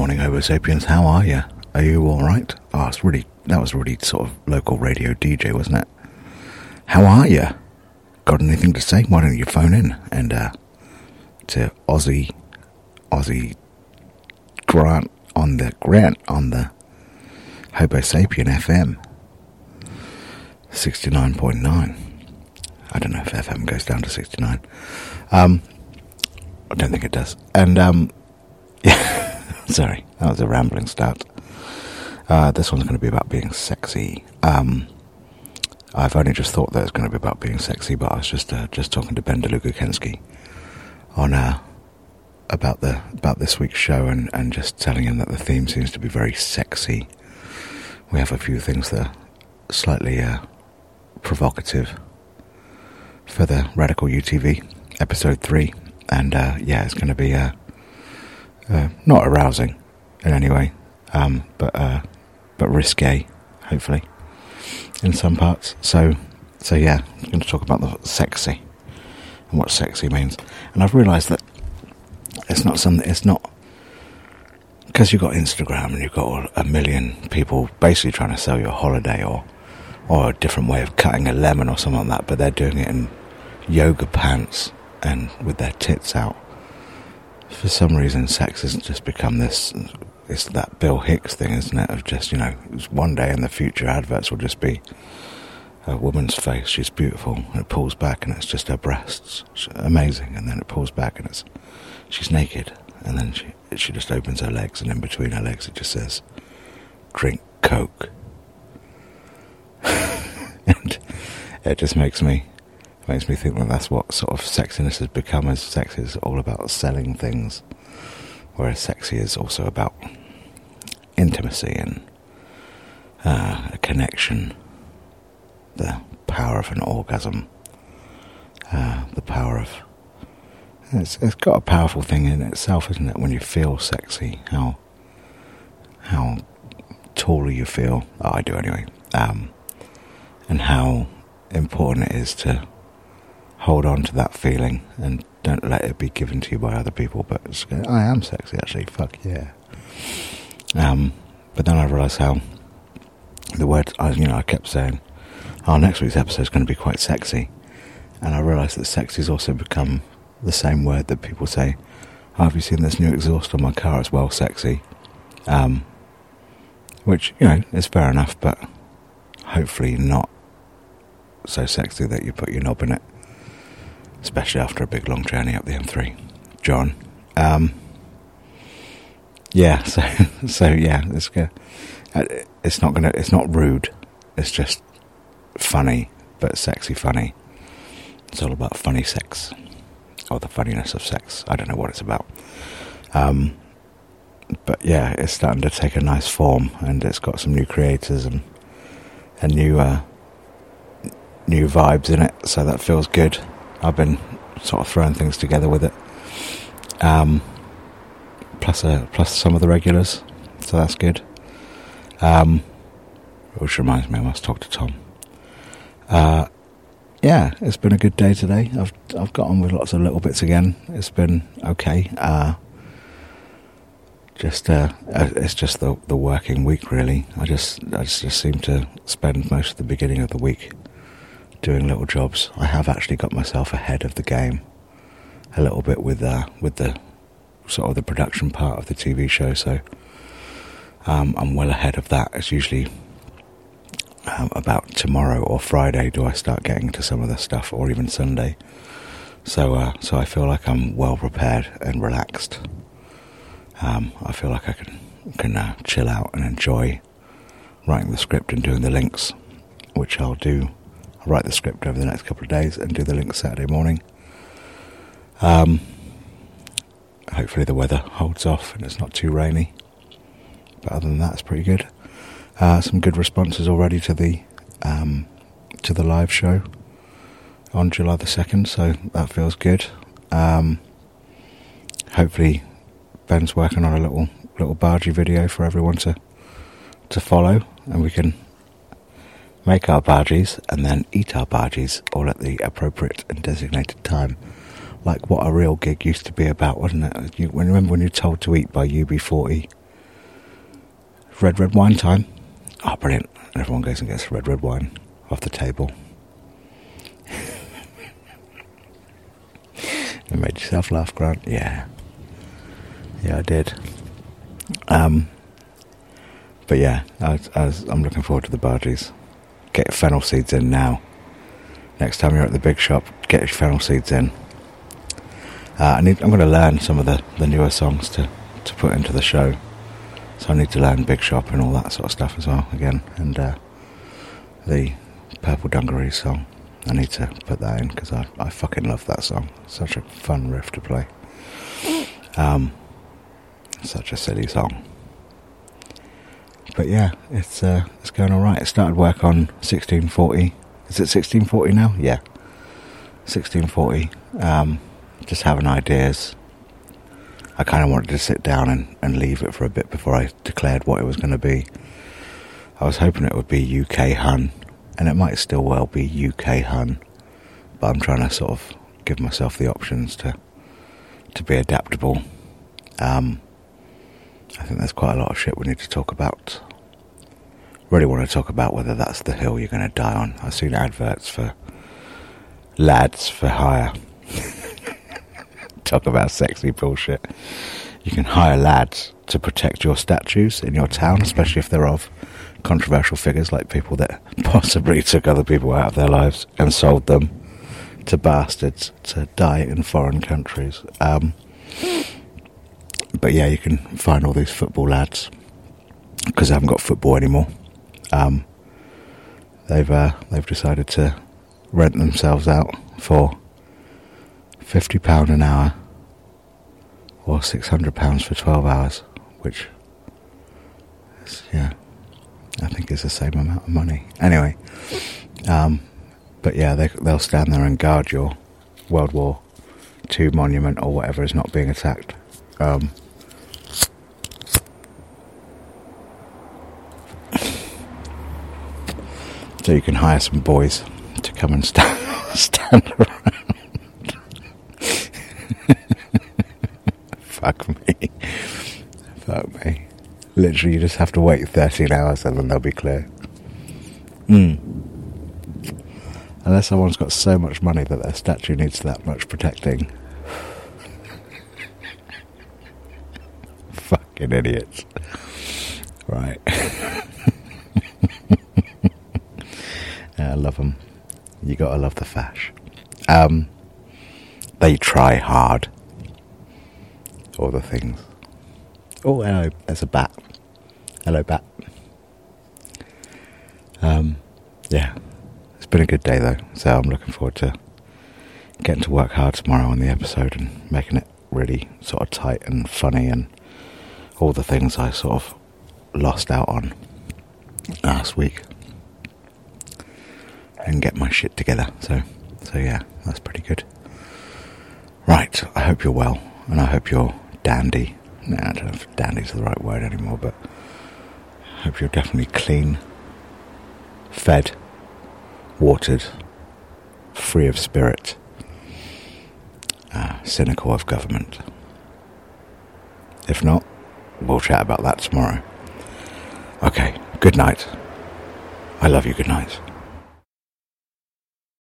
morning, Homo sapiens. How are you? Are you all right? Oh, it's really that was really sort of local radio DJ, wasn't it? How are you? Got anything to say? Why don't you phone in and uh, to Aussie Aussie Grant on the Grant on the Homo sapien FM sixty nine point nine. I don't know if FM goes down to sixty nine. Um, I don't think it does. And um, yeah, sorry, that was a rambling start. Uh, this one's going to be about being sexy. Um, I've only just thought that it's going to be about being sexy, but I was just uh, just talking to Ben DeLuca on uh, about the about this week's show and, and just telling him that the theme seems to be very sexy. We have a few things that are slightly uh, provocative for the Radical UTV episode three, and uh, yeah, it's going to be uh, not arousing in any way, um, but uh, but risque, hopefully, in some parts. So so yeah, I'm going to talk about the sexy and what sexy means, and I've realised that it's not something. It's not because you've got Instagram and you've got a million people basically trying to sell you a holiday or or a different way of cutting a lemon or something like that, but they're doing it in yoga pants and with their tits out. For some reason, sex has just become this. It's that Bill Hicks thing, isn't it? Of just, you know, one day in the future, adverts will just be a woman's face, she's beautiful, and it pulls back and it's just her breasts. It's amazing. And then it pulls back and it's she's naked. And then she, she just opens her legs, and in between her legs, it just says, drink Coke. and it just makes me makes me think that that's what sort of sexiness has become as sex is all about selling things whereas sexy is also about intimacy and uh, a connection the power of an orgasm uh, the power of it's, it's got a powerful thing in itself isn't it? When you feel sexy how how taller you feel oh, I do anyway um, and how important it is to hold on to that feeling and don't let it be given to you by other people. But I am sexy, actually. Fuck yeah. Um, but then I realised how the word, I, you know, I kept saying, "Oh, next week's episode is going to be quite sexy," and I realised that sexy has also become the same word that people say. Oh, have you seen this new exhaust on my car? It's well sexy. Um, which you know is fair enough, but hopefully not so sexy that you put your knob in it especially after a big long journey up the M3. John, um, yeah, so so yeah, it's uh, it's not gonna it's not rude, it's just funny, but sexy funny. It's all about funny sex, or the funniness of sex. I don't know what it's about. Um, but yeah, it's starting to take a nice form, and it's got some new creators and and new uh, new vibes in it, so that feels good. I've been sort of throwing things together with it. Um, plus, uh, plus some of the regulars, so that's good. Um, which reminds me, I must talk to Tom. Uh, yeah, it's been a good day today. I've I've got on with lots of little bits again. It's been okay. Uh, just uh, uh it's just the the working week really. I just I just, just seem to spend most of the beginning of the week doing little jobs. I have actually got myself ahead of the game a little bit with uh, with the sort of the production part of the TV show. So um, I'm well ahead of that. It's usually um, about tomorrow or Friday do I start getting to some of the stuff, or even Sunday. So uh, so I feel like I'm well prepared and relaxed. Um, I feel like I can can uh, chill out and enjoy writing the script and doing the links, which I'll do I'll write the script over the next couple of days and do the link Saturday morning. Um, hopefully the weather holds off and it's not too rainy. But other than that, it's pretty good. Uh, some good responses already to the um, to the live show on July the second, so that feels good. Um, hopefully, Ben's working on a little little bhaji video for everyone to to follow, and we can make our bhajis, and then eat our bhajis all at the appropriate and designated time. Like what a real gig used to be about, wasn't it? You, when, remember when you're told to eat by UB40 red, red wine time. Oh, brilliant. Everyone goes and gets red, red wine off the table. you made yourself laugh, Grant? Yeah. Yeah, I did. Um, but yeah, I, I'm looking forward to the bhajis. Get fennel seeds in now. Next time you're at the big shop, get your fennel seeds in. Uh, I need, I'm going to learn some of the, the newer songs to, to put into the show. So I need to learn Big Shop and all that sort of stuff as well again. And uh, the Purple Dungaree song, I need to put that in because I, I fucking love that song. Such a fun riff to play. Um, such a silly song. But yeah, it's uh, it's going all right. It started work on 1640. Is it 1640 now? Yeah, 1640. Um, just having ideas. I kind of wanted to sit down and, and leave it for a bit before I declared what it was going to be. I was hoping it would be UK Hun, and it might still well be UK Hun, but I'm trying to sort of give myself the options to to be adaptable. Um, I think there's quite a lot of shit we need to talk about. Really want to talk about whether that's the hill you're going to die on. I've seen adverts for lads for hire. talk about sexy bullshit. You can hire lads to protect your statues in your town, especially if they're of controversial figures like people that possibly took other people out of their lives and sold them to bastards to die in foreign countries. Um, but yeah, you can find all these football lads because I haven't got football anymore. Um, they've uh, they've decided to rent themselves out for fifty pound an hour or six hundred pounds for twelve hours, which is, yeah, I think is the same amount of money. Anyway, um, but yeah, they they'll stand there and guard your World War Two monument or whatever is not being attacked. Um, so you can hire some boys to come and stand stand around. Fuck me. Fuck me. Literally, you just have to wait 13 hours and then they'll be clear. Hmm. Unless someone's got so much money that their statue needs that much protecting. Fucking idiots. Right. yeah, I love them. You gotta love the fash. Um, they try hard. All the things. Oh, hello. There's a bat. Hello, bat. Um, yeah. It's been a good day, though. So I'm looking forward to getting to work hard tomorrow on the episode and making it really sort of tight and funny and all the things I sort of lost out on last week and get my shit together. So, so yeah, that's pretty good. Right, I hope you're well, and I hope you're dandy. I don't know if dandy's the right word anymore, but I hope you're definitely clean, fed, watered, free of spirit, uh, cynical of government. If not, we'll chat about that tomorrow. Okay, good night. I love you, good night.